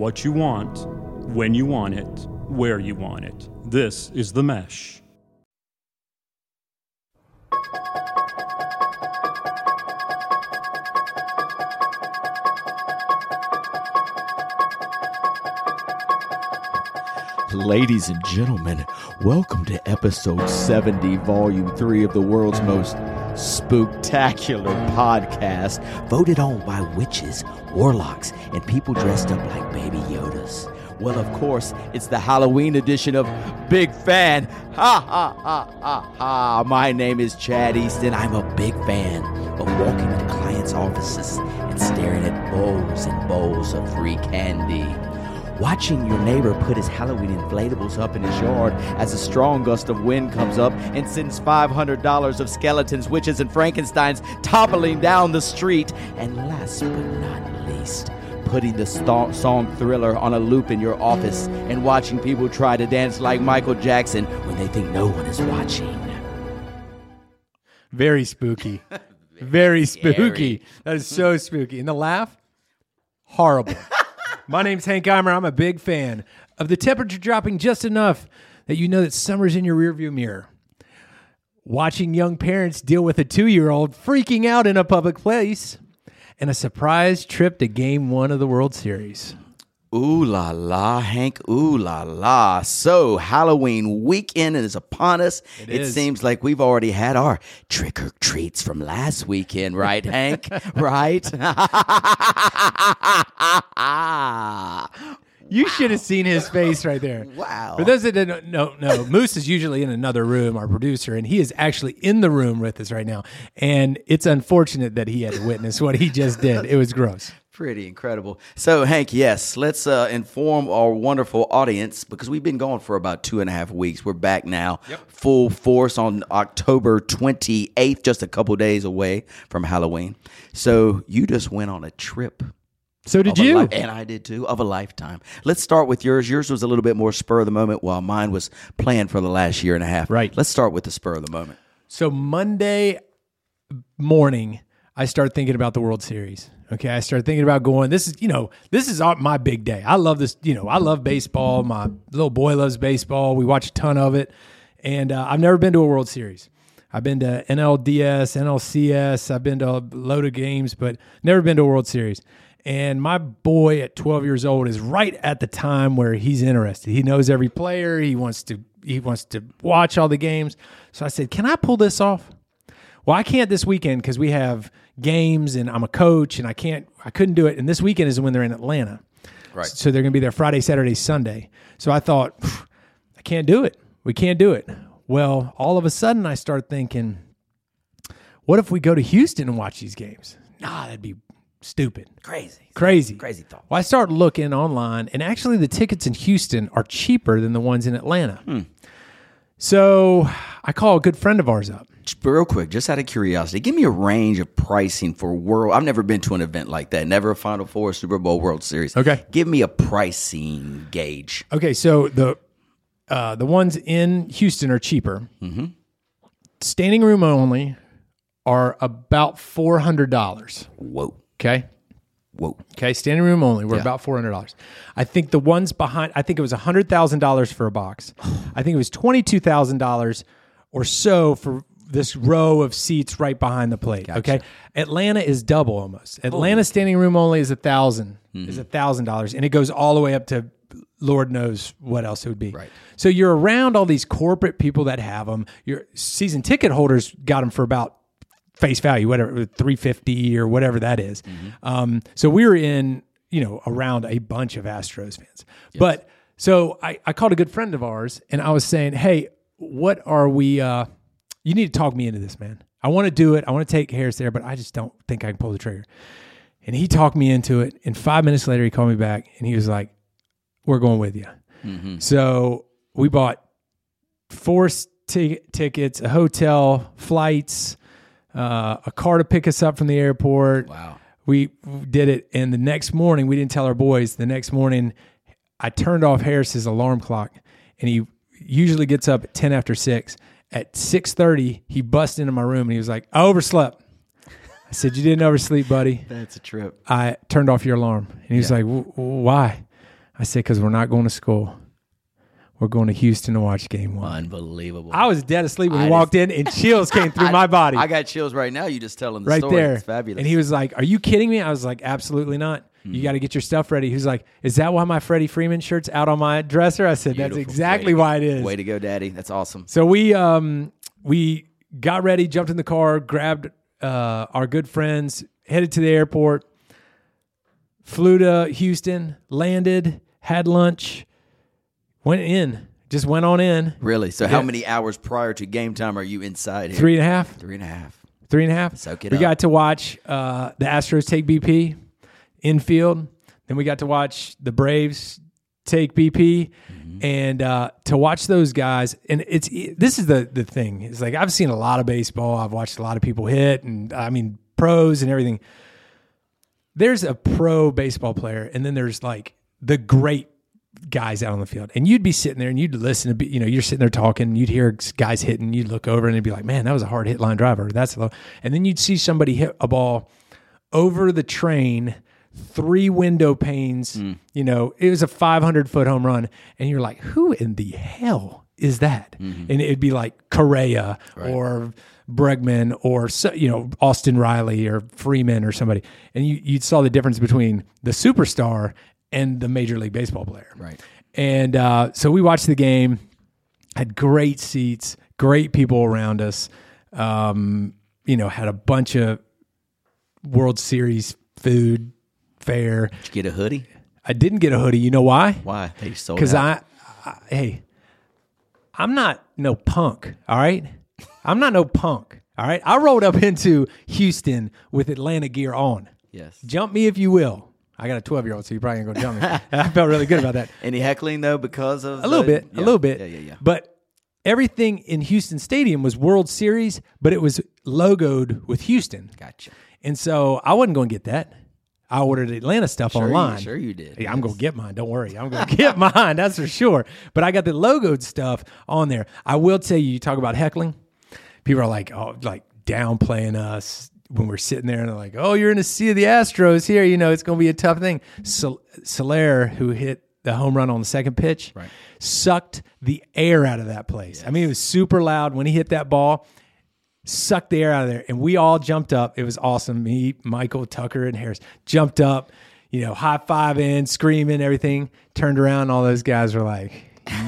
what you want, when you want it, where you want it. This is The Mesh. Ladies and gentlemen, welcome to episode 70, volume 3 of the world's most spooktacular podcast, voted on by witches, warlocks, and people dressed up like baby Yodas. Well, of course, it's the Halloween edition of Big Fan. Ha ha ha ha ha. My name is Chad Easton. I'm a big fan of walking into clients' offices and staring at bowls and bowls of free candy. Watching your neighbor put his Halloween inflatables up in his yard as a strong gust of wind comes up and sends $500 of skeletons, witches, and Frankensteins toppling down the street. And last but not least, putting the st- song Thriller on a loop in your office and watching people try to dance like Michael Jackson when they think no one is watching. Very spooky. Very spooky. Scary. That is so spooky. And the laugh, horrible. My name's Hank Eimer. I'm a big fan of the temperature dropping just enough that you know that summer's in your rearview mirror. Watching young parents deal with a two year old freaking out in a public place, and a surprise trip to game one of the World Series. Ooh la la, Hank. Ooh la la. So Halloween weekend is upon us. It, seems like we've already had our trick or treats from last weekend, right, Hank? right? You should have seen his face right there. Wow. For those that don't know, no, Moose is usually in another room, our producer, and he is actually in the room with us right now. And it's unfortunate that he had to witness what he just did. It was gross. Pretty incredible. So, Hank, yes, let's uh, inform our wonderful audience because we've been gone for about two and a half weeks. We're back now, full force on October 28th, just a couple days away from Halloween. So, you just went on a trip. So did you? li- and I did too, of a lifetime. Let's start with yours. Yours was a little bit more spur of the moment, while mine was planned for the last year and a half. Right. Let's start with the spur of the moment. So Monday morning, I start thinking about the World Series. Okay, I start thinking about going. This is, you know, this is my big day. I love this. You know, I love baseball. My little boy loves baseball. We watch a ton of it, and uh, I've never been to a World Series. I've been to NLDS, NLCS. I've been to a load of games, but never been to a World Series. And my boy at 12 years old is right at the time where he's interested. He knows every player. He wants to he wants to watch all the games. So I said, "Can I pull this off?" Well, I can't this weekend because we have games and I'm a coach and I can't, I couldn't do it. And this weekend is when they're in Atlanta. Right. So they're going to be there Friday, Saturday, Sunday. So I thought, I can't do it. We can't do it. Well, all of a sudden I start thinking, what if we go to Houston and watch these games? Nah, that'd be stupid. Crazy. Crazy. Crazy thought. Well, I start looking online, and actually, the tickets in Houston are cheaper than the ones in Atlanta. Hmm. So I call a good friend of ours up. Just Real quick, just out of curiosity, give me a range of pricing for world. I've never been to an event like that. Never a Final Four, Super Bowl, World Series. Okay. Give me a pricing gauge. Okay, so the uh, the ones in Houston are cheaper. Mm-hmm. Standing room only are about four hundred dollars. Whoa. Okay, Whoa. okay, standing room only. We're Yeah. about four hundred dollars. I think the ones behind. I think it was hundred thousand dollars for a box. I think it was twenty two thousand dollars or so for this row of seats right behind the plate. Okay, Atlanta is double almost. Atlanta standing room only is a 1000 Mm-hmm. is a thousand dollars, and it goes all the way up to Lord knows what else it would be. Right. So you're around all these corporate people that have them. Your season ticket holders got them for about face value, whatever, 350 or whatever that is. Um, so we were in, you know, around a bunch of Astros fans. But so I, I called a good friend of ours and I was saying, Hey, what are we, uh, you need to talk me into this, man. I want to do it. I want to take Harris there, but I just don't think I can pull the trigger. And he talked me into it. And five minutes later, he called me back and he was like, We're going with you. So we bought four ti- tickets, a hotel, flights, uh, a car to pick us up from the airport. Wow. We did it. And the next morning, we didn't tell our boys. The next morning, I turned off Harris's alarm clock, and he usually gets up at 10 after 6. At 6.30, he busted into my room, and he was like, I overslept. I said, you didn't oversleep, buddy. That's a trip. I turned off your alarm. And he was like, "W- w- why? I said, because we're not going to school. We're going to Houston to watch game one. Unbelievable. I was dead asleep when he I walked in, and chills came through my body. I got chills right now. You just telling the right story. there. It's fabulous. And he was like, Are you kidding me? I was like, Absolutely not. Hmm. You got to get your stuff ready. He was like, Is that why my Freddie Freeman shirt's out on my dresser? I said, That's exactly why it is. Way to go, Daddy. That's awesome. So we um we got ready, jumped in the car, grabbed uh, our good friends, headed to the airport, flew to Houston, landed, had lunch, went in, just went on in. Really? So, how Yeah. many hours prior to game time are you inside here? Three and a half, Three and a half. three and a half. Soak it we up. got to watch uh, the Astros take BP infield. Then we got to watch the Braves take BP, Mm-hmm. and uh, to watch those guys. And it's this is the the thing. It's like I've seen a lot of baseball. I've watched a lot of people hit, and I mean pros and everything. There's a pro baseball player, and then there's like the great guys out on the field. And you'd be sitting there and you'd listen to, be, you know, you're sitting there talking, you'd hear guys hitting, you'd look over and it'd be like, man, that was a hard hit line driver. That's low. And then you'd see somebody hit a ball over the train, three window panes, mm. you know, it was a 500 foot home run. And you're like, who in the hell is that? Mm-hmm. And it'd be like Correa or Bregman or, you know, Austin Riley or Freeman or somebody. And you, you saw the difference between the superstar and the Major League Baseball player. Right. And uh, so we watched the game, had great seats, great people around us. Um, you know, had a bunch of World Series food, fare. Did you get a hoodie? I didn't get a hoodie. You know why? Why? They sold Because. I, I, hey, I'm not no punk. All right, I'm not no punk. All right, I rolled up into Houston with Atlanta gear on. Yes. Jump me if you will. I got a 12 year old, so you probably ain't gonna jump me. I felt really good about that. Any heckling though because of A little the- bit, yeah. a little bit. Yeah, yeah, yeah. But everything in Houston Stadium was World Series, but it was logoed with Houston. Gotcha. And so I wasn't going to get that. I ordered Atlanta stuff Sure you- online. sure you did, Yeah, I'm going to get mine. Don't worry. I'm to get mine. That's for sure. But I got the logoed stuff on there. I will tell you, you talk about heckling. People are like, oh, like downplaying us when we're sitting there and they're like, oh, you're in the sea of the Astros here. You know, it's going to be a tough thing. Sol- Soler, who hit the home run on the second pitch, Right. sucked the air out of that place. I mean, it was super loud when he hit that ball sucked the air out of there. And we all jumped up. It was awesome. Me, Michael, Tucker, and Harris jumped up, you know, high fiving, screaming, everything. Turned around, all those guys were like,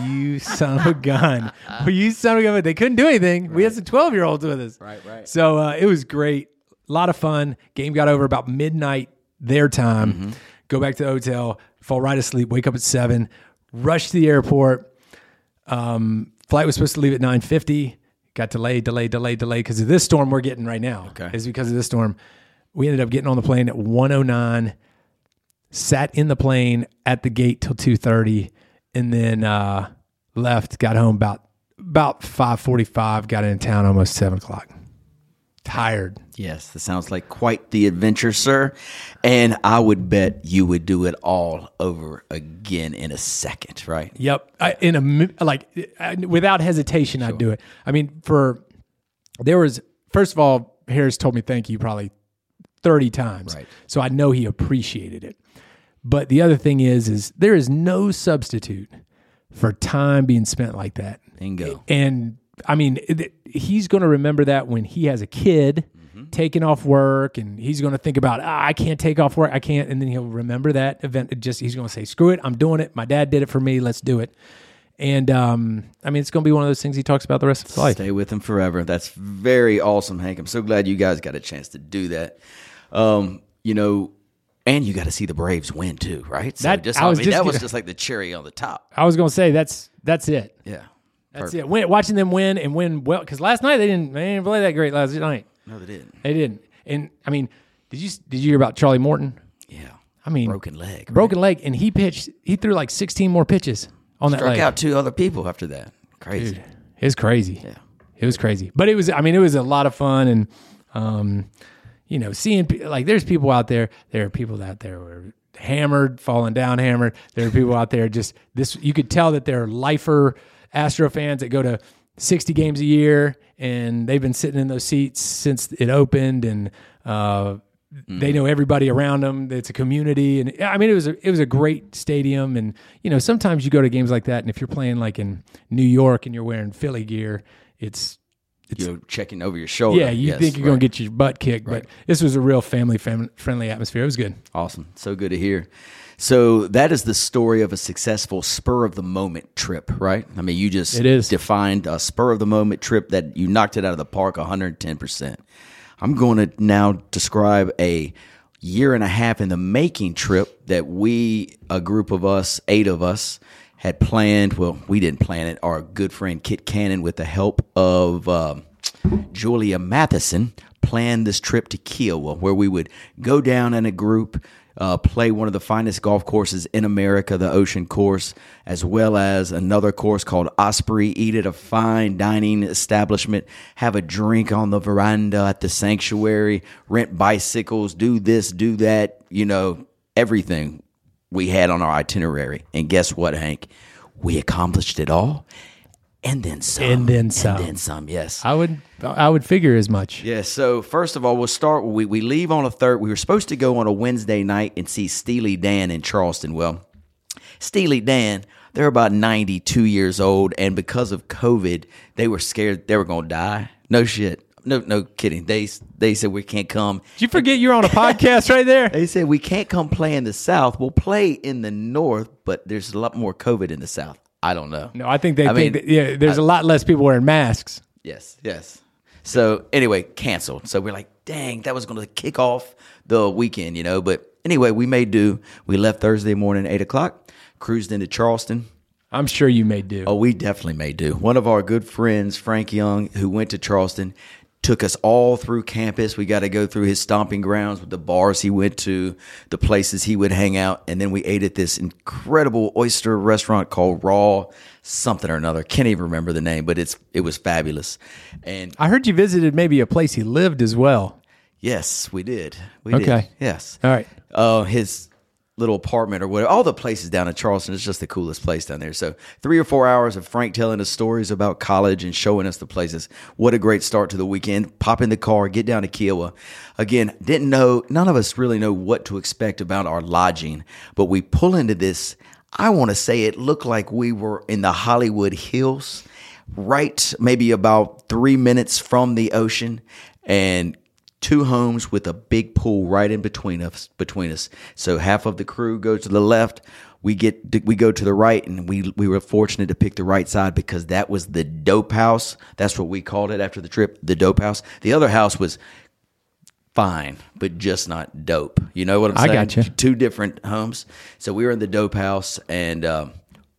You son of a gun. You son of a gun. But they couldn't do anything. We had some 12 year olds with us. Right, right. So uh, it was great. A lot of fun. Game got over about midnight their time. Mm-hmm. Go back to the hotel, fall right asleep, wake up at seven, rush to the airport. Um, flight was supposed to leave at 950. Got delayed, delayed, delayed, delayed because of this storm we're getting right now. Okay. Is because of this storm. We ended up getting on the plane at 109, sat in the plane at the gate till 2.30, and then uh, left, got home about about 5.45, got in town almost 7 o'clock. Tired. Yes, that sounds like quite the adventure, sir. And I would bet you would do it all over again in a second, right? Yep. I, in a like I- without hesitation, I'd do it. I mean, for there was first of all, Harris told me thank you probably thirty times, Right. so I know he appreciated it. But the other thing is, is there is no substitute for time being spent like that. Bingo. And I mean, it- he's going to remember that when he has a kid Mm-hmm. taking off work, and he's going to think about, ah, I can't take off work, I can't, and then he'll remember that event. It just he's going to say, screw it, I'm doing it. My dad did it for me. Let's do it. And um, I mean, it's going to be one of those things he talks about the rest of his life. Stay with him forever. That's very awesome, Hank. I'm so glad you guys got a chance to do that. Um, you know, and you got to see the Braves win too, right? So That- just I I, was mean, just that was gonna- just like the cherry on the top. I was going to say that's that's it. Yeah. That's it. Win, watching them win and win well because last night they didn't they didn't play that great last night. No, they didn't. They didn't. And I mean, did you did you hear about Charlie Morton? Yeah. I mean, Broken leg. right? broken leg, and he pitched. He threw like 16 more pitches on that Struck out two other people after that. Crazy. It was crazy. Yeah. It was crazy. But it was, I mean, it was a lot of fun. And, um, you know, seeing, like, there's people out there, there are people out there who are hammered, falling down hammered. There are people out there just this, you could tell that they're lifer Astro fans that go to 60 games a year and they've been sitting in those seats since it opened. And, uh, they know everybody around them. It's a community, and I mean, it was a it was a great stadium. And you know, sometimes you go to games like that, and if you're playing like in New York and you're wearing Philly gear, it's You're checking over your shoulder. yeah, you Yes, think you're right. gonna get your butt kicked, but this was a real family fam- friendly atmosphere. It was good. Awesome. So good to hear. So that is the story of a successful spur of the moment trip, right? I mean, you just It is. defined a spur of the moment trip that you knocked it out of the park 110%. I'm going to now describe a year and a half in the making trip that we, a group of us, eight of us, had planned. Well, we didn't plan it. Our good friend Kit Cannon, with the help of um Julia Matheson, planned this trip to Kiawah, where we would go down in a group, uh, play one of the finest golf courses in America, the Ocean Course, as well as another course called Osprey. Eat at a fine dining establishment, have a drink on the veranda at the sanctuary, rent bicycles, do this, do that. You know, everything we had on our itinerary. And guess what, Hank? We accomplished it all. And then some. And then some. And then some, yes. I would I would figure as much. Yeah, so first of all, we'll start. We, we leave on a third. We were supposed to go on a Wednesday night and see Steely Dan in Charleston. Well, Steely Dan, they're about 92 years old, and because of COVID, they were scared they were going to die. No shit. No, no kidding. They they said we can't come. Did you forget you're on a podcast right there? They said we can't come play in the South. We'll play in the North, but there's a lot more COVID in the South. I don't know. No, I think they I think mean, that, yeah, there's a lot less people wearing masks. Yes, yes. So anyway, canceled. So we're like, dang, that was going to kick off the weekend, you know. But anyway, we made do. We left Thursday morning, eight o'clock, cruised into Charleston. I'm sure you may do. Oh, we definitely made do. One of our good friends, Frank Young, who went to Charleston, took us all through campus. We got to go through his stomping grounds with the bars he went to, the places he would hang out, and then we ate at this incredible oyster restaurant called Raw something or another. Can't even remember the name, but it's it was fabulous. And I heard you visited maybe a place he lived as well. Yes, we did. We Okay. did. Yes. All right. Uh, his little apartment or whatever. All the places down in Charleston is just the coolest place down there. So three or four hours of Frank telling us stories about college and showing us the places. What a great start to the weekend. Pop in the car, get down to Kiawah. Again, didn't know. None of us really know what to expect about our lodging, but we pull into this. I want to say it looked like we were in the Hollywood Hills, right maybe about three minutes from the ocean, and two homes with a big pool right in between us between us so half of the crew go to the left we get we go to the right and we we were fortunate to pick the right side because that was the dope house that's what we called it after the trip the dope house the other house was fine but just not dope you know what i'm saying I saying gotcha. two different homes so we were in the dope house and um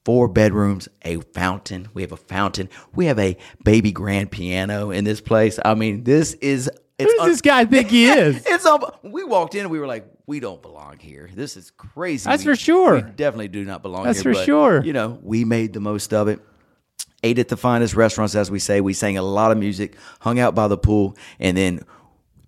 Four bedrooms, a fountain. We have a fountain. We have a baby grand piano in this place. I mean, this is Who does un- this guy think he is? it's up. We walked in and we were like, we don't belong here. This is crazy. That's We- for sure. We definitely do not belong That's here. for but, sure. You know, we made the most of it. Ate at the finest restaurants, as we say. We sang a lot of music, hung out by the pool, and then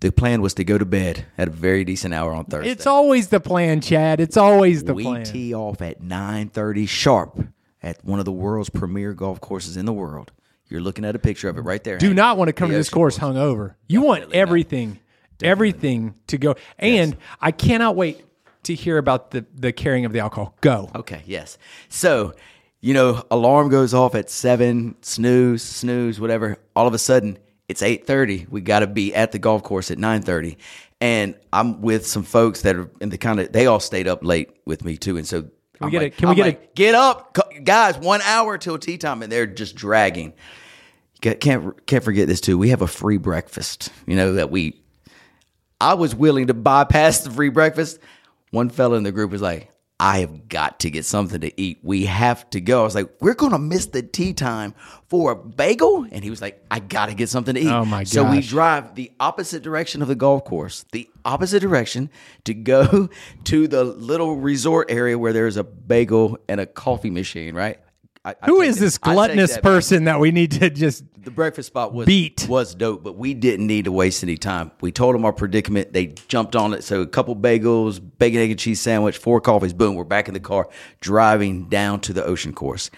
the plan was to go to bed at a very decent hour on Thursday. It's always the plan, Chad. It's always the we plan. We tee off at 9.30 sharp at one of the world's premier golf courses in the world. You're looking at a picture of it right there. Do Hank. not want to come The to this course hungover. You want everything, everything to go. And I cannot wait to hear about the the carrying of the alcohol. Go. Okay, yes. So, you know, alarm goes off at seven, snooze, snooze, whatever. All of a sudden, it's eight thirty. We got to be at the golf course at nine thirty, and I'm with some folks that are in the kind of. They all stayed up late with me too, and so. Can we get a- can we get a- get up, guys? One hour till tee time, and they're just dragging. Can't can't forget this too. We have a free breakfast. You know that we I was willing to bypass the free breakfast. One fella in the group was like, I have got to get something to eat. We have to go. I was like, we're going to miss the tee time for a bagel. And he was like, I got to get something to eat. Oh, my So we drive the opposite direction of the golf course, the opposite direction to go to the little resort area where there's a bagel and a coffee machine, right? I, I Who take is this gluttonous that person that we need to just the breakfast spot was Beat. was dope, but we didn't need to waste any time. We told them our predicament. They jumped on it. So a couple bagels, bacon, egg, and cheese sandwich, four coffees. Boom, we're back in the car driving down to the ocean course.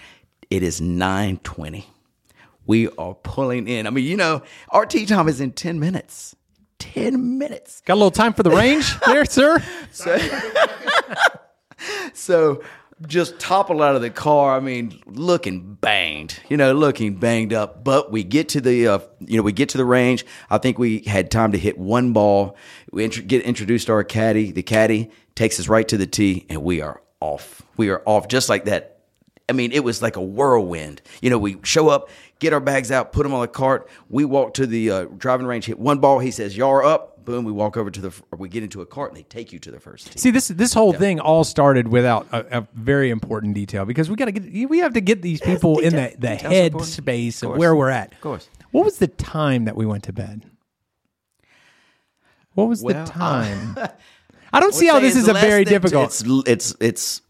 It is nine twenty. We are pulling in. I mean, you know, our tee time is in ten minutes. 10 minutes. Got a little time for the range there, sir? So just toppled out of the car. I mean, looking banged, you know, looking banged up. But we get to the, uh, you know, we get to the range. I think we had time to hit one ball. We int- get introduced to our caddy. The caddy takes us right to the tee, and we are off. We are off just like that. I mean, it was like a whirlwind. You know, we show up, get our bags out, put them on the cart. We walk to the uh, driving range, hit one ball. He says, "Y'all are up." Boom. We walk over to the. Or we get into a cart, and they take you to the first tee. See, this this whole thing all started without a, a very important detail because we got to get we have to get these people in the, the head space of course. where we're at. Of course. What was the time that we went to bed? What was Well, the time? I don't see how this is a very difficult. It's it's it's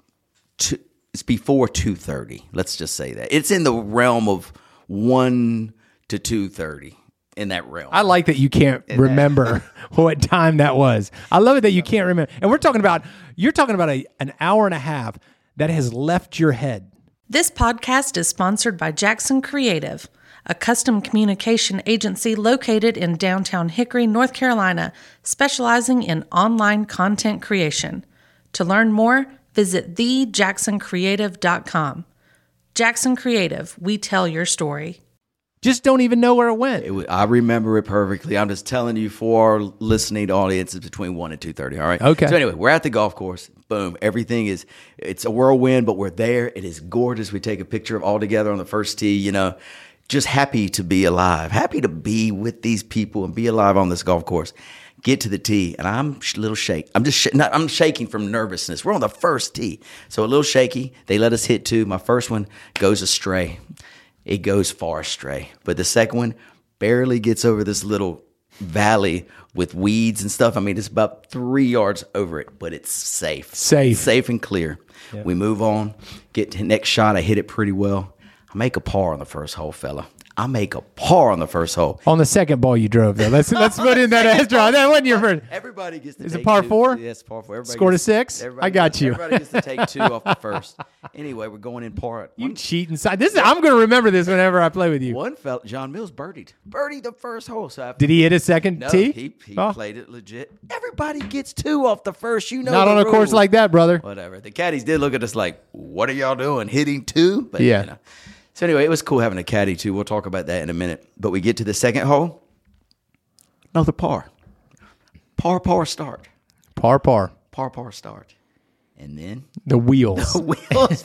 two, it's before two thirty. Let's just say that it's in the realm of one to two thirty in that realm. I like that you can't remember what time that was. I love it that you can't remember. And we're talking about you're talking about a, an hour and a half that has left your head. This podcast is sponsored by Jackson Creative, a custom communication agency located in downtown Hickory, North Carolina, specializing in online content creation. To learn more, visit thejacksoncreative.com. Jackson Creative, we tell your story. Just don't even know where it went. It wa- I remember it perfectly. I'm just telling you for our listening audience, it's between one and two thirty. All right. Okay. So anyway, we're at the golf course. Boom. Everything is. It's a whirlwind, but we're there. It is gorgeous. We take a picture of all together on the first tee. You know, just happy to be alive. Happy to be with these people and be alive on this golf course. Get to the tee, and I'm a little shake. I'm just sh- not, I'm shaking from nervousness. We're on the first tee, so a little shaky. They let us hit two. My first one goes astray it goes far astray. But the second one barely gets over this little valley with weeds and stuff. I mean, it's about three yards over it, but it's safe. Safe. Safe and clear. We move on, get to the next shot. I hit it pretty well. I make a par on the first hole, fella. I make a par on the first hole. On the second ball you drove though. Let's let's put in that extra. That wasn't your first. Everybody gets to Is it par two. four? Yes, par four. Everybody Scored a gets- six? I got gets- you. Everybody gets to take two off the first. Anyway, we're going in par. You One- cheat inside. This is, I'm going to remember this whenever I play with you. One felt John Mills birdied. Birdied the first hole. So after Did he hit a second No, tee? he, he Oh, played it legit. Everybody gets two off the first. You know, Not on a course like that, brother. Whatever. The caddies did look at us like, "What are y'all doing? Hitting two? But Yeah. You know. So anyway, it was cool having a caddy too. We'll talk about that in a minute. But we get to the second hole. Another par. Par par start. Par par. Par par start. And then The wheels. the wheels.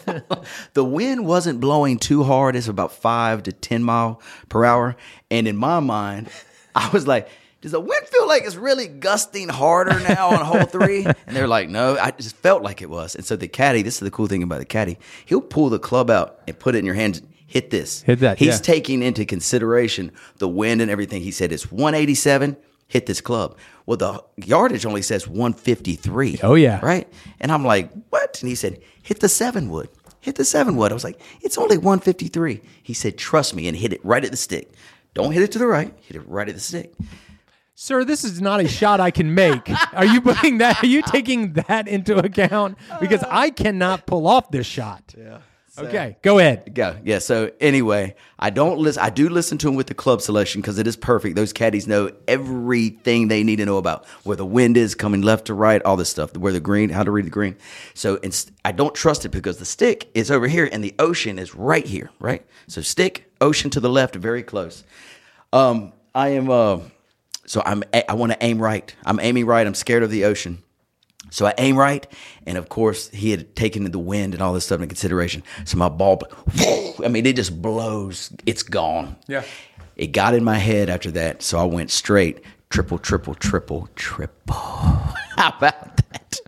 the wind wasn't blowing too hard. It's about five to ten mile per hour. And in my mind, I was like, "Does the wind feel like it's really gusting harder now on hole three? And they're like, "No, I just felt like it was." And so the caddy, this is the cool thing about the caddy, he'll pull the club out and put it in your hands. Hit this. Hit that, He's yeah. taking into consideration the wind and everything. He said it's 187. Hit this club. Well, the yardage only says 153. Oh, yeah. Right? And I'm like, what? And he said, hit the seven wood. Hit the seven wood. I was like, it's only 153. He said, trust me, and hit it right at the stick. Don't hit it to the right, hit it right at the stick. Sir, this is not a shot I can make. Are you putting that? Are you taking that into account? Because I cannot pull off this shot. Yeah. Okay, go ahead. Go. Yeah. So anyway, I don't listen. I do listen to him with the club selection because it is perfect. Those caddies know everything they need to know about where the wind is coming left to right, all this stuff, where the green, how to read the green. So it's, I don't trust it because the stick is over here and the ocean is right here, right? So stick, ocean to the left, very close. Um, I am. Uh, so I'm. I want to aim right. I'm aiming right. I'm scared of the ocean. So I aim right, and of course he had taken the wind and all this stuff into consideration. So my ball, I mean, it just blows. It's gone. Yeah. It got in my head after that, so I went straight triple, triple, triple, triple. How about that?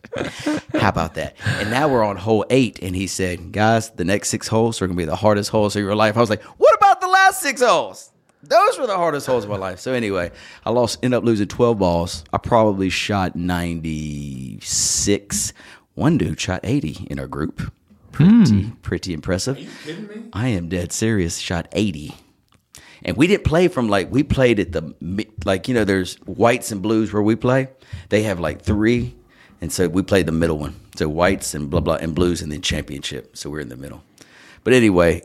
How about that? And now we're on hole eight, and he said, "Guys, the next six holes are going to be the hardest holes of your life." I was like, "What about the last six holes?" Those were the hardest holes of my life. So anyway, I lost, end up losing twelve balls. I probably shot ninety six. One dude shot eighty in our group. Pretty, hmm. pretty impressive. You kidding me? I am dead serious. Shot eighty, and we didn't play from like we played at the like you know there's whites and blues where we play. They have like three, and so we played the middle one. So whites and blah blah and blues and then championship. So we're in the middle. But anyway,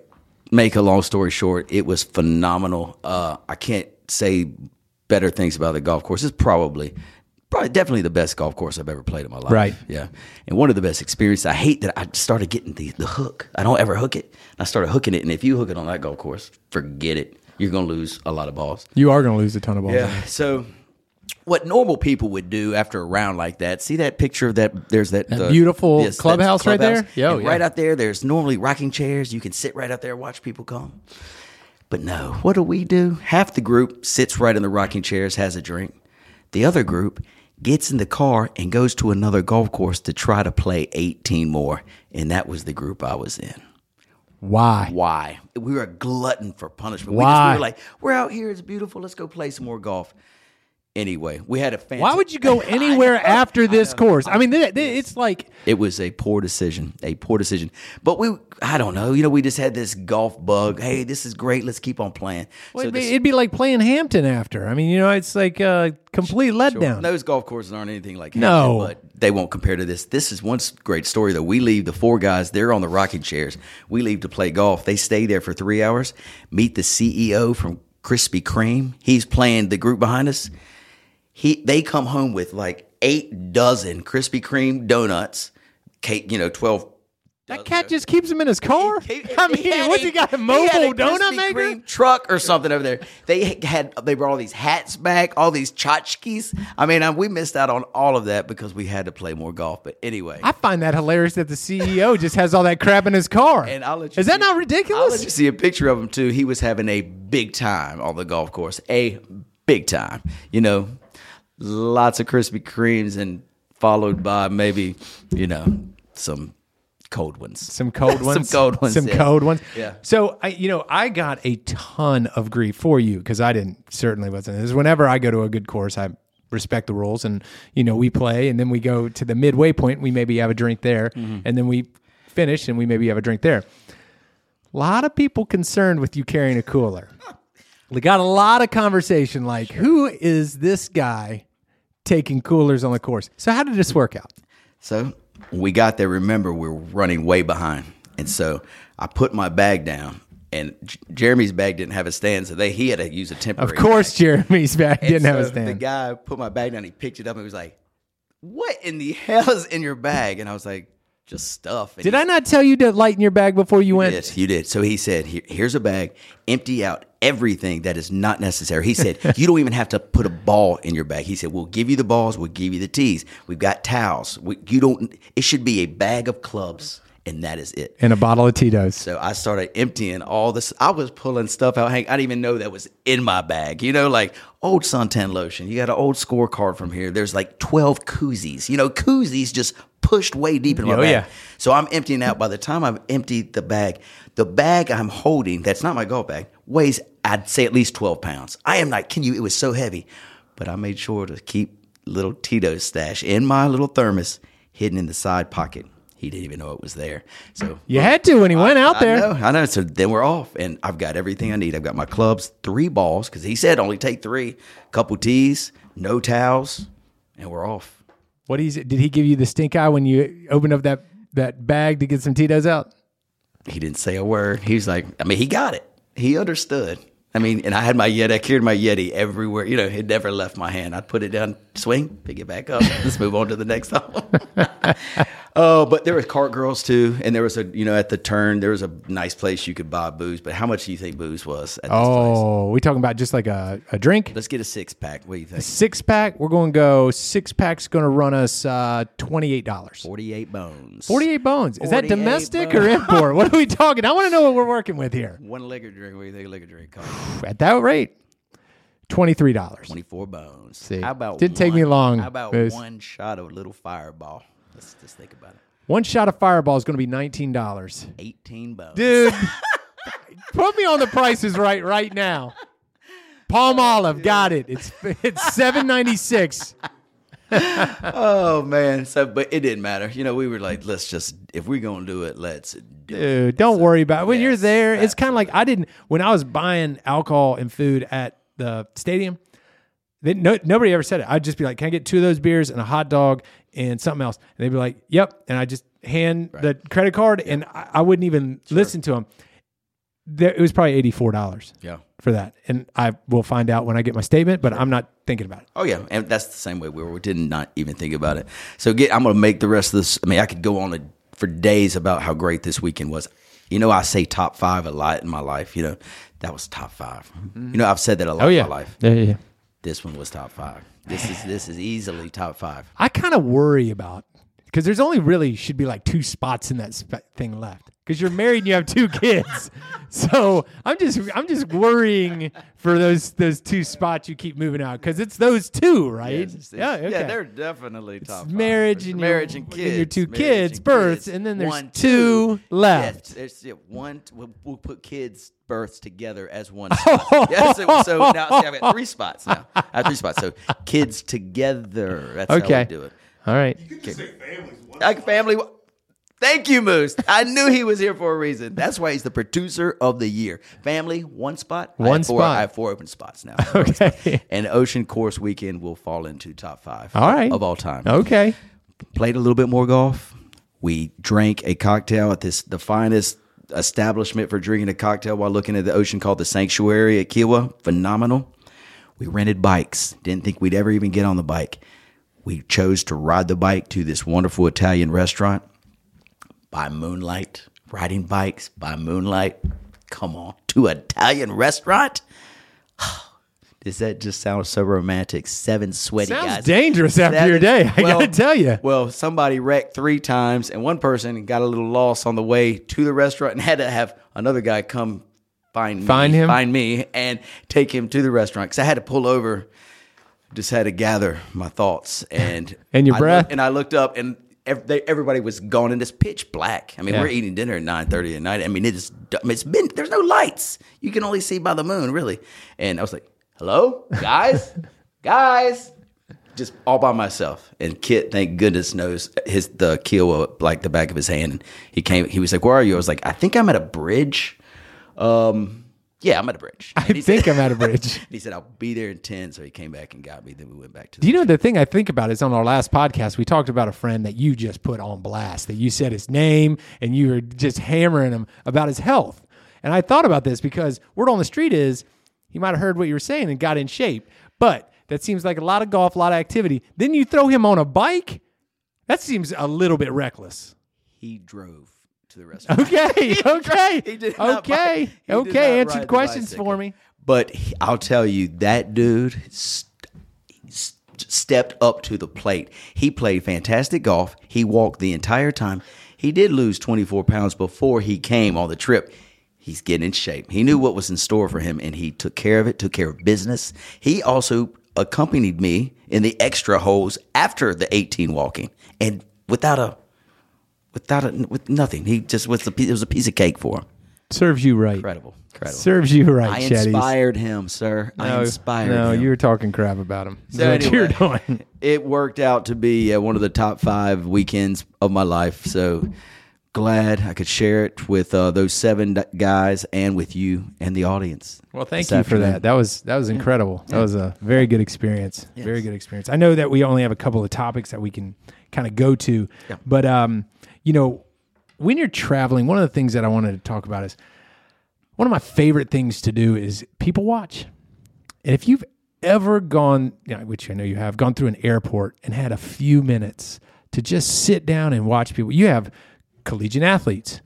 make a long story short, it was phenomenal. Uh, I can't say better things about the golf course. It's probably, probably definitely the best golf course I've ever played in my life. Right. Yeah. And one of the best experiences. I hate that I started getting the, the hook. I don't ever hook it. I started hooking it. And if you hook it on that golf course, forget it. You're going to lose a lot of balls. You are going to lose a ton of balls. Yeah. So, what normal people would do after a round like that? See that picture of that? There's that, That uh, beautiful that's clubhouse right there? Yeah, yeah. Right out there. There's normally rocking chairs. You can sit right out there and watch people come. But no, what do we do? Half the group sits right in the rocking chairs, has a drink. The other group gets in the car and goes to another golf course to try to play 18 more. And that was the group I was in. Why? Why? We were a glutton for punishment. Why? We, just, we were like, we're out here, it's beautiful, let's go play some more golf. Anyway, we had a fantasy. Why would you go anywhere after this course? I mean, th- th- it's like It was a poor decision, a poor decision. But we, I don't know, you know, we just had this golf bug. Hey, this is great, let's keep on playing. well, So it'd, be, this- it'd be like playing Hampton after. I mean, you know, it's like a complete letdown. Those golf courses aren't anything like No. But they won't compare to this. This is one great story though. We leave the four guys; they're on the rocking chairs. We leave to play golf. They stay there for three hours. Meet the CEO from Krispy Kreme. He's playing the group behind us. He they come home with like eight dozen Krispy Kreme donuts, cake. You know, twelve. that cat just keeps him in his car. He- I mean, had what's a- he got? A mobile a donut maker? Truck or something over there. They had they brought all these hats back, all these tchotchkes. I mean, we missed out on all of that because we had to play more golf. But anyway, I find that hilarious that the CEO just has all that crap in his car. and I'll let you Is that not I'll ridiculous? let you see a picture of him too. He was having a big time on the golf course, a big time. You know, lots of Krispy Kremes and followed by maybe you know some cold ones. some cold ones, some cold ones. some yeah. cold ones. Yeah. So I, you know, I got a ton of grief for you because I didn't certainly wasn't. Because whenever I go to a good course, I respect the rules, and you know, we play, and then we go to the midway point. We maybe have a drink there, Mm-hmm. and then we finish, and we maybe have a drink there. A lot of people concerned with you carrying a cooler. We got a lot of conversation like, who is this guy taking coolers on the course? So how did this work out? So we got there, remember we were running way behind, and so I put my bag down, and J- Jeremy's bag didn't have a stand, so they he had to use a temporary. Of course, bag. Jeremy's bag And didn't have a stand. The guy put my bag down, he picked it up, and he was like, "What in the hell is in your bag?" And I was like, "Just stuff." And Did I not tell you to lighten your bag before you went? Yes, you did. So he said, Here, "Here's a bag. Empty out everything that is not necessary." He said, "You don't even have to put a ball in your bag." He said, "We'll give you the balls. We'll give you the tees. We've got towels. We, you don't. It should be a bag of clubs, and that is it." And a bottle of Tito's. So I started emptying all this. I was pulling stuff out. Hank, I didn't even know that was in my bag. You know, like old suntan lotion. You got an old scorecard from here. There's like 12 koozies. You know, koozies just pushed way deep in my Oh, bag. yeah. So I'm emptying out. By the time I've emptied the bag, the bag I'm holding, that's not my golf bag, weighs, I'd say at least 12 pounds. I am not, can you, it was so heavy. But I made sure to keep little Tito's stash in my little thermos hidden in the side pocket. He didn't even know it was there. So You had to when he went out there. I know, I know. So then we're off, and I've got everything I need. I've got my clubs, three balls, because he said only take three, couple tees, no towels, and we're off. What do you, did he give you the stink eye when you opened up that, that bag to get some Tito's out? He didn't say a word. He was like, I mean, he got it. He understood. I mean, and I had my Yeti. I carried my Yeti everywhere. You know, it never left my hand. I'd put it down, swing, pick it back up. Let's move on to the next hole. Oh, but there was cart girls too, and there was a you know at the turn there was a nice place you could buy booze. But how much do you think booze was at this place? Oh, we talking about just like a, a drink? Let's get a six pack. What do you think? Six pack, we're going to go, six pack's going to run us uh, $28. Forty-eight bones. 48 bones. Is that 48 domestic bones. or import? what are we talking? I want to know what we're working with here. One liquor drink. What do you think a liquor drink costs? At that rate, $23. Twenty-four bones. See, How about didn't take me one- long, How about one shot of a little fireball? Let's just think about it. One shot of Fireball is going to be $19. Eighteen bones. Dude, put me on the prices right right now. Palm oh, Olive, got it. It's it's seven ninety six. Oh man. So, but it didn't matter. You know, we were like, let's just if we're gonna do it, let's do it. Dude, don't worry about it. When you're Yes, there, it's kind of like I didn't when I was buying alcohol and food at the stadium. Then no, nobody ever said it. I'd just be like, "Can I get two of those beers and a hot dog and something else?" And they'd be like, "Yep." And I just hand the credit card, and I, I wouldn't even listen to them. There, it was probably eighty four dollars. Yeah. for that, and I will find out when I get my statement. But I'm not thinking about it. Oh yeah, and that's the same way we were. We did not even think about it. So get, I'm going to make the rest of this. I mean, I could go on a, for days about how great this weekend was. You know, I say top five a lot in my life. You know, that was top 5 mm-hmm. You know, I've said that a lot Oh yeah, in my life. yeah, yeah. yeah. This one was top five. This is this is easily top five. I kind of worry about because there's only really should be like two spots in that thing left because you're married and you have two kids. so I'm just I'm just worrying for those those two spots you keep moving out because it's those two, right? Yes, it's- yeah, okay. yeah, they're definitely top five. marriage and marriage your- and and your two kids, and births, kids. and then there's One, two left. Yes, there's yeah, one. We'll, we'll put kids' births together as one. Spot. yeah, so, so now see, I've got three spots now. I have three spots. So kids together. That's how Okay. we do it. All right. You can just okay. say families. Like family. Thank you, Moose. I knew he was here for a reason. That's why he's the producer of the year. Family, one spot. I One have four, spot. I have four open spots now. Okay. And Ocean Course Weekend will fall into top five. All right. Of all time. Okay. Played a little bit more golf. We drank a cocktail at this the finest establishment for drinking a cocktail while looking at the ocean called the Sanctuary at Kiawah. Phenomenal. We rented bikes. Didn't think we'd ever even get on the bike. We chose to ride the bike to this wonderful Italian restaurant by moonlight. Riding bikes by moonlight. Come on, to an Italian restaurant. Does that just sound so romantic? Seven sweaty Sounds guys. dangerous after your day. I gotta tell you. Well, somebody wrecked three times, and one person got a little lost on the way to the restaurant and had to have another guy come find me, Find him? find me, and take him to the restaurant because I had to pull over. Just had to gather my thoughts and And your I breath? looked- and I looked up and. They- Everybody was gone and it's pitch black. I mean, Yeah. we're eating dinner at nine thirty at night. I mean, it's it's been there's no lights. You can only see by the moon, really. And I was like, "Hello, guys, guys," just all by myself. And Kit, thank goodness, knows his the keel like the back of his hand. And he came. He was like, "Where are you?" I was like, "I think I'm at a bridge." Um, yeah, I'm at a bridge. I think I'm at a bridge. And he said, "I'll be there in 10. So he came back and got me. Then we went back to. Do you know the thing I think about is on our last podcast we talked about a friend that you just put on blast that you said his name and you were just hammering him about his health. And I thought about this because word on the street is he might have heard what you were saying and got in shape. But that seems like a lot of golf, a lot of activity. Then you throw him on a bike. That seems a little bit reckless. he drove to the restaurant. Okay, okay, He did not okay, ride- he did not okay. ride Answered the questions bicycle. for me. But he- I'll tell you, that dude st- st- stepped up to the plate. He played fantastic golf. He walked the entire time. He did lose 24 pounds before he came on the trip. He's getting in shape. He knew what was in store for him and he took care of it, took care of business. He also accompanied me in the extra holes after the 18 walking and without a without a with nothing. He just was piece- it was a piece of cake for him. Serves you right. Incredible. Incredible. Serves you right, I Chetties. inspired him, sir. I inspired him. no, him. you were talking crap about him. So That's what you're doing. It worked out to be uh, one of the top five weekends of my life. So glad I could share it with uh, those seven guys and with you and the audience. Well, thank you for that. That was that was incredible. That was a very good experience. Very good experience. I know that we only have a couple of topics that we can kind of go to, but um, you know, when you're traveling, one of the things that I wanted to talk about is one of my favorite things to do is people watch. And if you've ever gone, which I know you have, gone through an airport and had a few minutes to just sit down and watch people, you have collegiate athletes,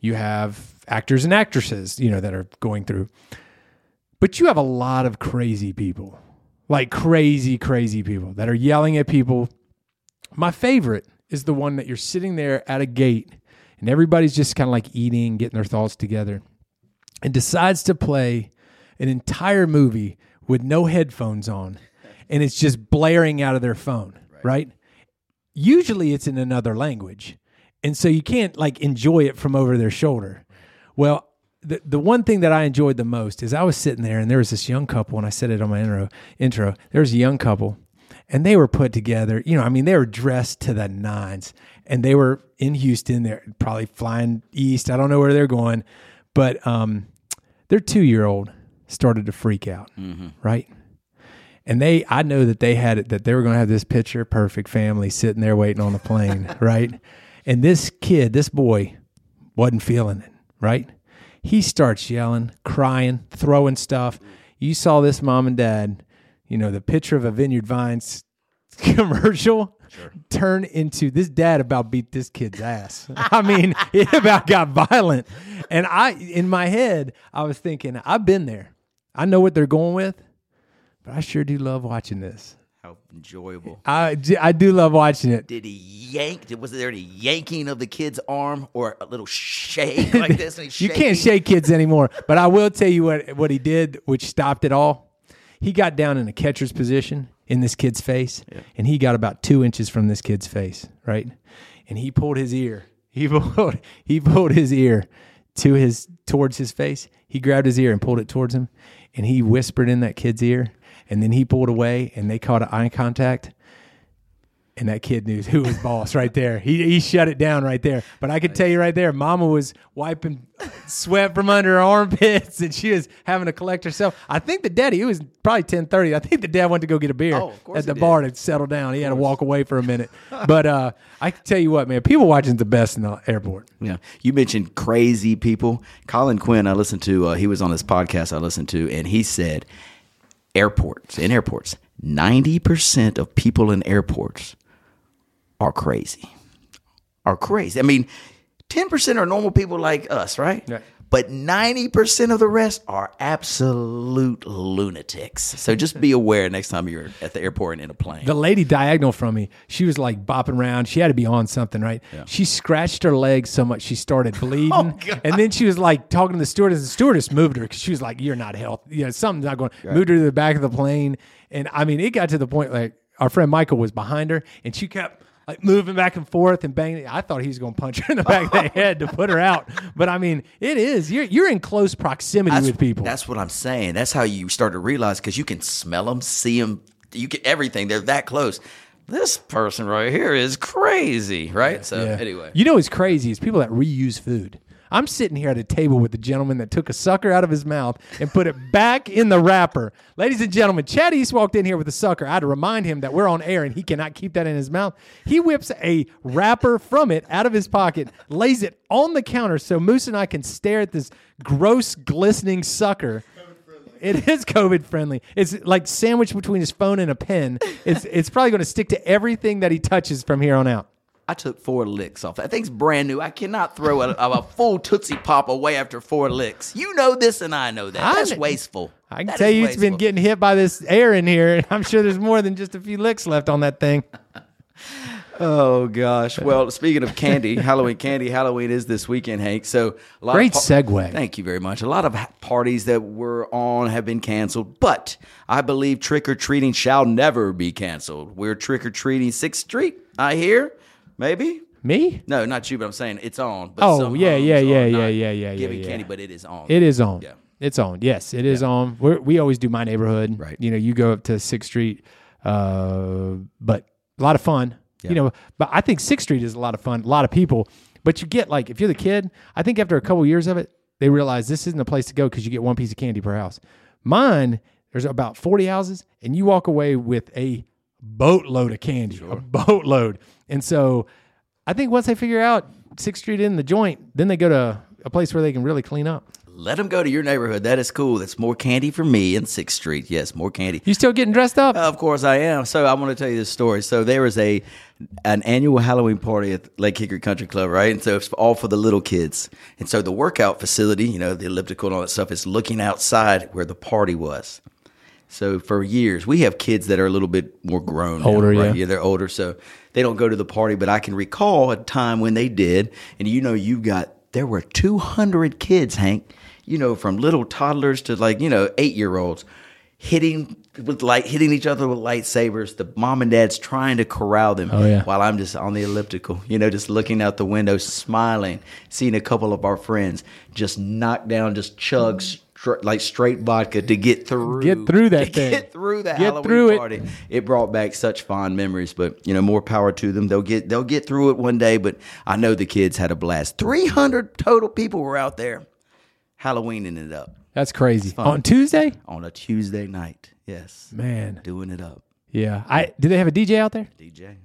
you have actors and actresses, you know, that are going through. But you have a lot of crazy people, like crazy, crazy people that are yelling at people. My favorite is the one that you're sitting there at a gate and everybody's just kind of like eating, getting their thoughts together, and decides to play an entire movie with no headphones on and it's just blaring out of their phone, right? Usually it's in another language. And so you can't like enjoy it from over their shoulder. Well, the, the one thing that I enjoyed the most is I was sitting there and there was this young couple, and I said it on my intro. Intro. There was a young couple, and they were put together. You know, I mean, they were dressed to the nines, and they were in Houston. They're probably flying east. I don't know where they're going, but um, their two year old started to freak out, right? And they, I know that they had it, that they were going to have this picture perfect family sitting there waiting on the plane, right? And this kid, this boy, wasn't feeling it, right? He starts yelling, crying, throwing stuff. You saw this mom and dad, you know, the picture of a Vineyard Vines commercial turn into this dad about beat this kid's ass. I mean, it about got violent. And I, in my head, I was thinking, I've been there. I know what they're going with, but I sure do love watching this. How enjoyable. I, I do love watching it. Did he yank? did- Was there any yanking of the kid's arm or a little shake like this? You can't shake kids anymore. But I will tell you what what he did, which stopped it all. He got down in a catcher's position in this kid's face, and he got about two inches from this kid's face, right? And he pulled his ear. He pulled he pulled his ear to his towards his face. He grabbed his ear and pulled it towards him, and he whispered in that kid's ear. And then he pulled away, and they caught an eye contact. And that kid knew who was boss right there. He, he shut it down right there. But I could tell you right there, Mama was wiping sweat from under her armpits, and she was having to collect herself. I think the daddy, it was probably ten thirty. I think the dad went to go get a beer Oh, at the he bar to settle down. He had to walk away for a minute. but uh, I can tell you what, man, people watching the best in the airport. Yeah. You mentioned crazy people. Colin Quinn, I listened to, uh, he was on this podcast I listened to, and he said airports, in airports, 90% of people in airports are crazy. Are crazy. I mean, 10% are normal people like us, right? Right. But 90% of the rest are absolute lunatics. So just be aware next time you're at the airport and in a plane. The lady diagonal from me, she was like bopping around. She had to be on something, right? Yeah. She scratched her leg so much she started bleeding. Oh, and then she was like talking to the stewardess. The stewardess moved her because she was like, You're not healthy. You know, something's not going. Moved her to the back of the plane. And I mean, it got to the point like our friend Michael was behind her and she kept like moving back and forth and banging. I thought he was going to punch her in the back of the head to put her out. But I mean, it is. You're, you're in close proximity That's, with people. That's what I'm saying. That's how you start to realize because you can smell them, see them, you get everything. They're that close. This person right here is crazy, right? So Yeah. anyway, you know what's crazy is people that reuse food. I'm sitting here at a table with a gentleman that took a sucker out of his mouth and put it back in the wrapper. Ladies and gentlemen, Chad East walked in here with a sucker. I had to remind him that we're on air and he cannot keep that in his mouth. He whips a wrapper from it out of his pocket, lays it on the counter so Moose and I can stare at this gross, glistening sucker. It is COVID friendly. It's like sandwiched between his phone and a pen. It's it's probably going to stick to everything that he touches from here on out. I took four licks off. That thing's brand new. I cannot throw a, a full Tootsie Pop away after four licks. You know this, and I know that. I That's kn- wasteful. I can That tell you, it's been getting hit by this air in here. I'm sure there's more than just a few licks left on that thing. Oh gosh. Well, speaking of candy, Halloween candy, Halloween is this weekend, Hank. So a lot Great segue. Thank you very much. A lot of parties that were on have been canceled, but I believe trick or treating shall never be canceled. We're trick or treating Sixth Street. I hear, maybe. Me? No, not you, but I'm saying it's on. But Oh, some yeah, homes yeah, are yeah, not yeah, yeah, yeah, Giving yeah, candy, but it is on. It is on. Yeah. It's on. Yes, it is on. We're, we always do my neighborhood. Right. You know, you go up to Sixth Street, uh, but a lot of fun. You know, but I think Sixth Street is a lot of fun. A lot of people, but you get like if you're the kid. I think after a couple years of it, they realize this isn't a place to go because you get one piece of candy per house. Mine, there's about 40 houses, and you walk away with a boatload of candy, a boatload. And so I think once they figure out Sixth Street in the joint, then they go to a place where they can really clean up. Let them go to your neighborhood. That is cool. That's more candy for me in Sixth Street. Yes, more candy. You still getting dressed up? Of course I am. So I want to tell you this story. So there was a an annual Halloween party at Lake Hickory Country Club, right? And so it's all for the little kids. And so the workout facility, you know, the elliptical and all that stuff is looking outside where the party was. So for years, we have kids that are a little bit more grown, now, Older, right? yeah. Yeah, they're older, so they don't go to the party. But I can recall a time when they did, and you know, you got there were two hundred kids, Hank. You know, from little toddlers to like you know eight year olds, hitting with light, hitting each other with lightsabers. The mom and dad's trying to corral them. Oh, yeah. While I'm just on the elliptical, you know, just looking out the window, smiling, seeing a couple of our friends just knock down, just chug. Mm-hmm. Like straight vodka to get through, Get through that thing. Get through that Get Halloween through it. party. It brought back such fond memories, but you know, more power to them. They'll get they'll get through it one day, but I know the kids had a blast. 300 total people were out there Halloweening it up That's crazy. On Tuesday? on a Tuesday night. Yes. Man. Doing it up. Yeah. I do they have a DJ out there? DJ.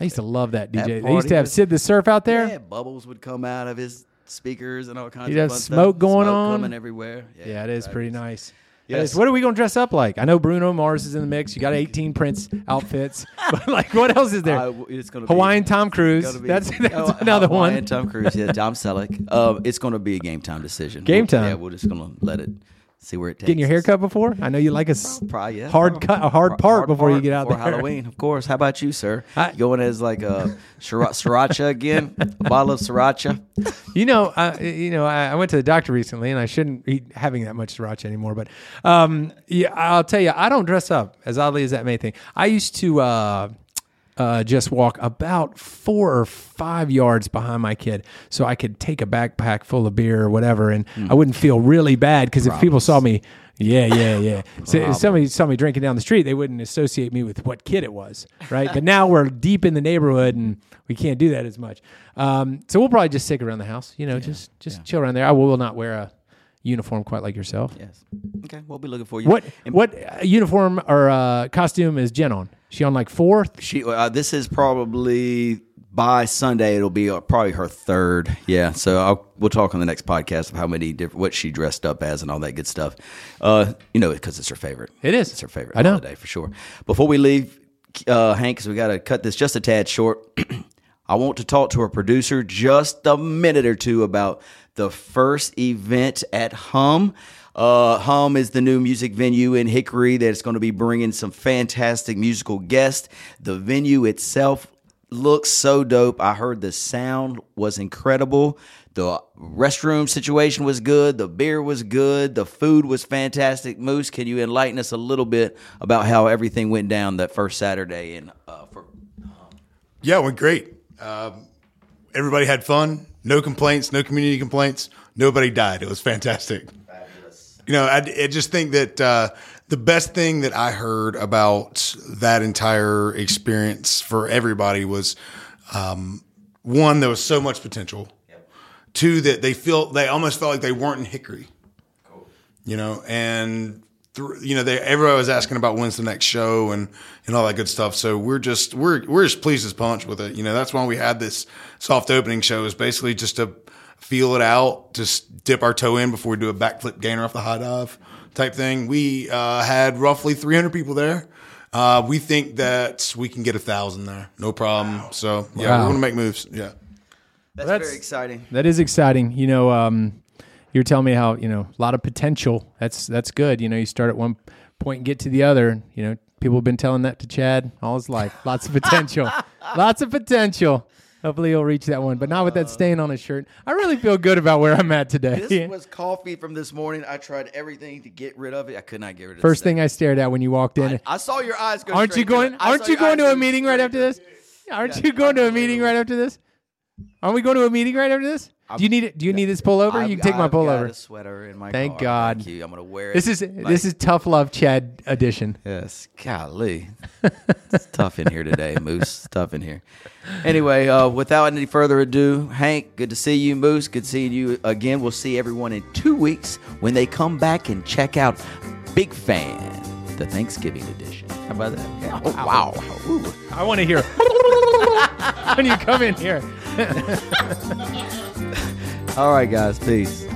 I used to love that DJ. they used to have Sid the Surf out there. Yeah, Bubbles would come out of his speakers and all kinds You'd of have fun smoke stuff. going Smoke on. coming everywhere. Yeah, it is pretty nice. Yes. is. What are we going to dress up like? I know Bruno Mars is in the mix. You got 18 Prince outfits. but like, what else is there? Uh, it's gonna be- Hawaiian Tom Cruise. Be- That's, that's Oh, another Hawaiian one. Tom Cruise, yeah, Tom Selleck. Uh, it's going to be a game time decision. Game We'll- Yeah, we're just going to let it see where it takes. Getting your hair cut before? I know you like a Probably, yeah. hard cut, a hard part before you get out for there. Halloween, of course. How about you, sir? I- going as like a sriracha, again? A bottle of sriracha? You know, I, you know, I, I went to the doctor recently, and I shouldn't be having that much sriracha anymore. But um, yeah, I'll tell you, I don't dress up as oddly as that may think. I used to uh, uh, just walk about four or five yards behind my kid, so I could take a backpack full of beer or whatever, and I wouldn't feel really bad because if people saw me. Yeah, yeah, yeah. So if somebody saw me drinking down the street, they wouldn't associate me with what kid it was, right? but now we're deep in the neighborhood and we can't do that as much. Um, so we'll probably just stick around the house, you know, just just chill around there. I will not wear a uniform quite like yourself. Yes. Okay, we'll be looking for you. What And what uh, uniform or uh, costume is Jen on? She on like fourth? She, uh, this is probably by Sunday. It'll be uh, probably her third. Yeah. So I'll, we'll talk on the next podcast of how many different what she dressed up as and all that good stuff. Uh, you know, because it's her favorite. It is. It's her favorite I know. holiday for sure. Before we leave, uh, Hank, because we got to cut this just a tad short. I want to talk to our producer just a minute or two about the first event at Hum. Uh, Hum is the new music venue in Hickory that's going to be bringing some fantastic musical guests. The venue itself looks so dope. I heard the sound was incredible. The restroom situation was good. The beer was good. The food was fantastic. Moose, can you enlighten us a little bit about how everything went down that first Saturday And uh, for Yeah, it went great. Um, everybody had fun. No complaints. No community complaints. Nobody died. It was fantastic. You know, I, I just think that uh, the best thing that I heard about that entire experience for everybody was um, one, there was so much potential. Two, that they feel they almost felt like they weren't in Hickory. You know, and th- you know, they everybody was asking about when's the next show and and all that good stuff. So we're just we're we're as pleased as punch with it. You know, that's why we had this soft opening show is basically just to feel it out, just dip our toe in before we do a backflip gainer off the high dive type thing. We uh, had roughly 300 people there. Uh, we think that we can get a thousand there, no problem. So yeah, Wow. we're gonna make moves. Yeah. that's, that's- very exciting. That is exciting. You know, um, you're telling me how you know a lot of potential. That's that's good. You know, you start at one point and get to the other. You know, people have been telling that to Chad all his life. Lots of potential. Lots of potential. Hopefully he'll reach that one, but not with that uh, stain on his shirt. I really feel good about where I'm at today. This was coffee from this morning. I tried everything to get rid of it. I could not get rid of it. First thing I stared at when you walked in. I, I saw your eyes go. aren't you going? Aren't you going to a meeting right after this? Aren't you going to a meeting right after this? Aren't we going to a meeting right after this? Do you need it? Do you need this pullover? I've- you can take my I've got pullover. a sweater in my Thank car. God. Thank you. I'm gonna wear it. This is like- this is tough love Chad edition. Yes, golly, it's tough in here today, Moose. It's tough in here. Anyway, uh, without any further ado, Hank, good to see you, Moose. Good seeing you again. We'll see everyone in two weeks when they come back and check out Big Fan, the Thanksgiving edition. How about that? Yeah. Oh, wow. Ooh. I want to hear when you come in here. All right, guys. Peace. In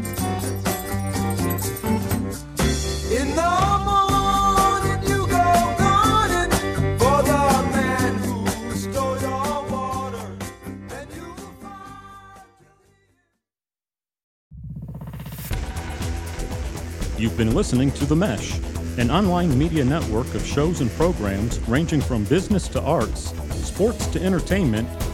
the morning you go gunning for the man who stole your water, and you find. You've been listening to The Mesh, an online media network of shows and programs ranging from business to arts, sports to entertainment,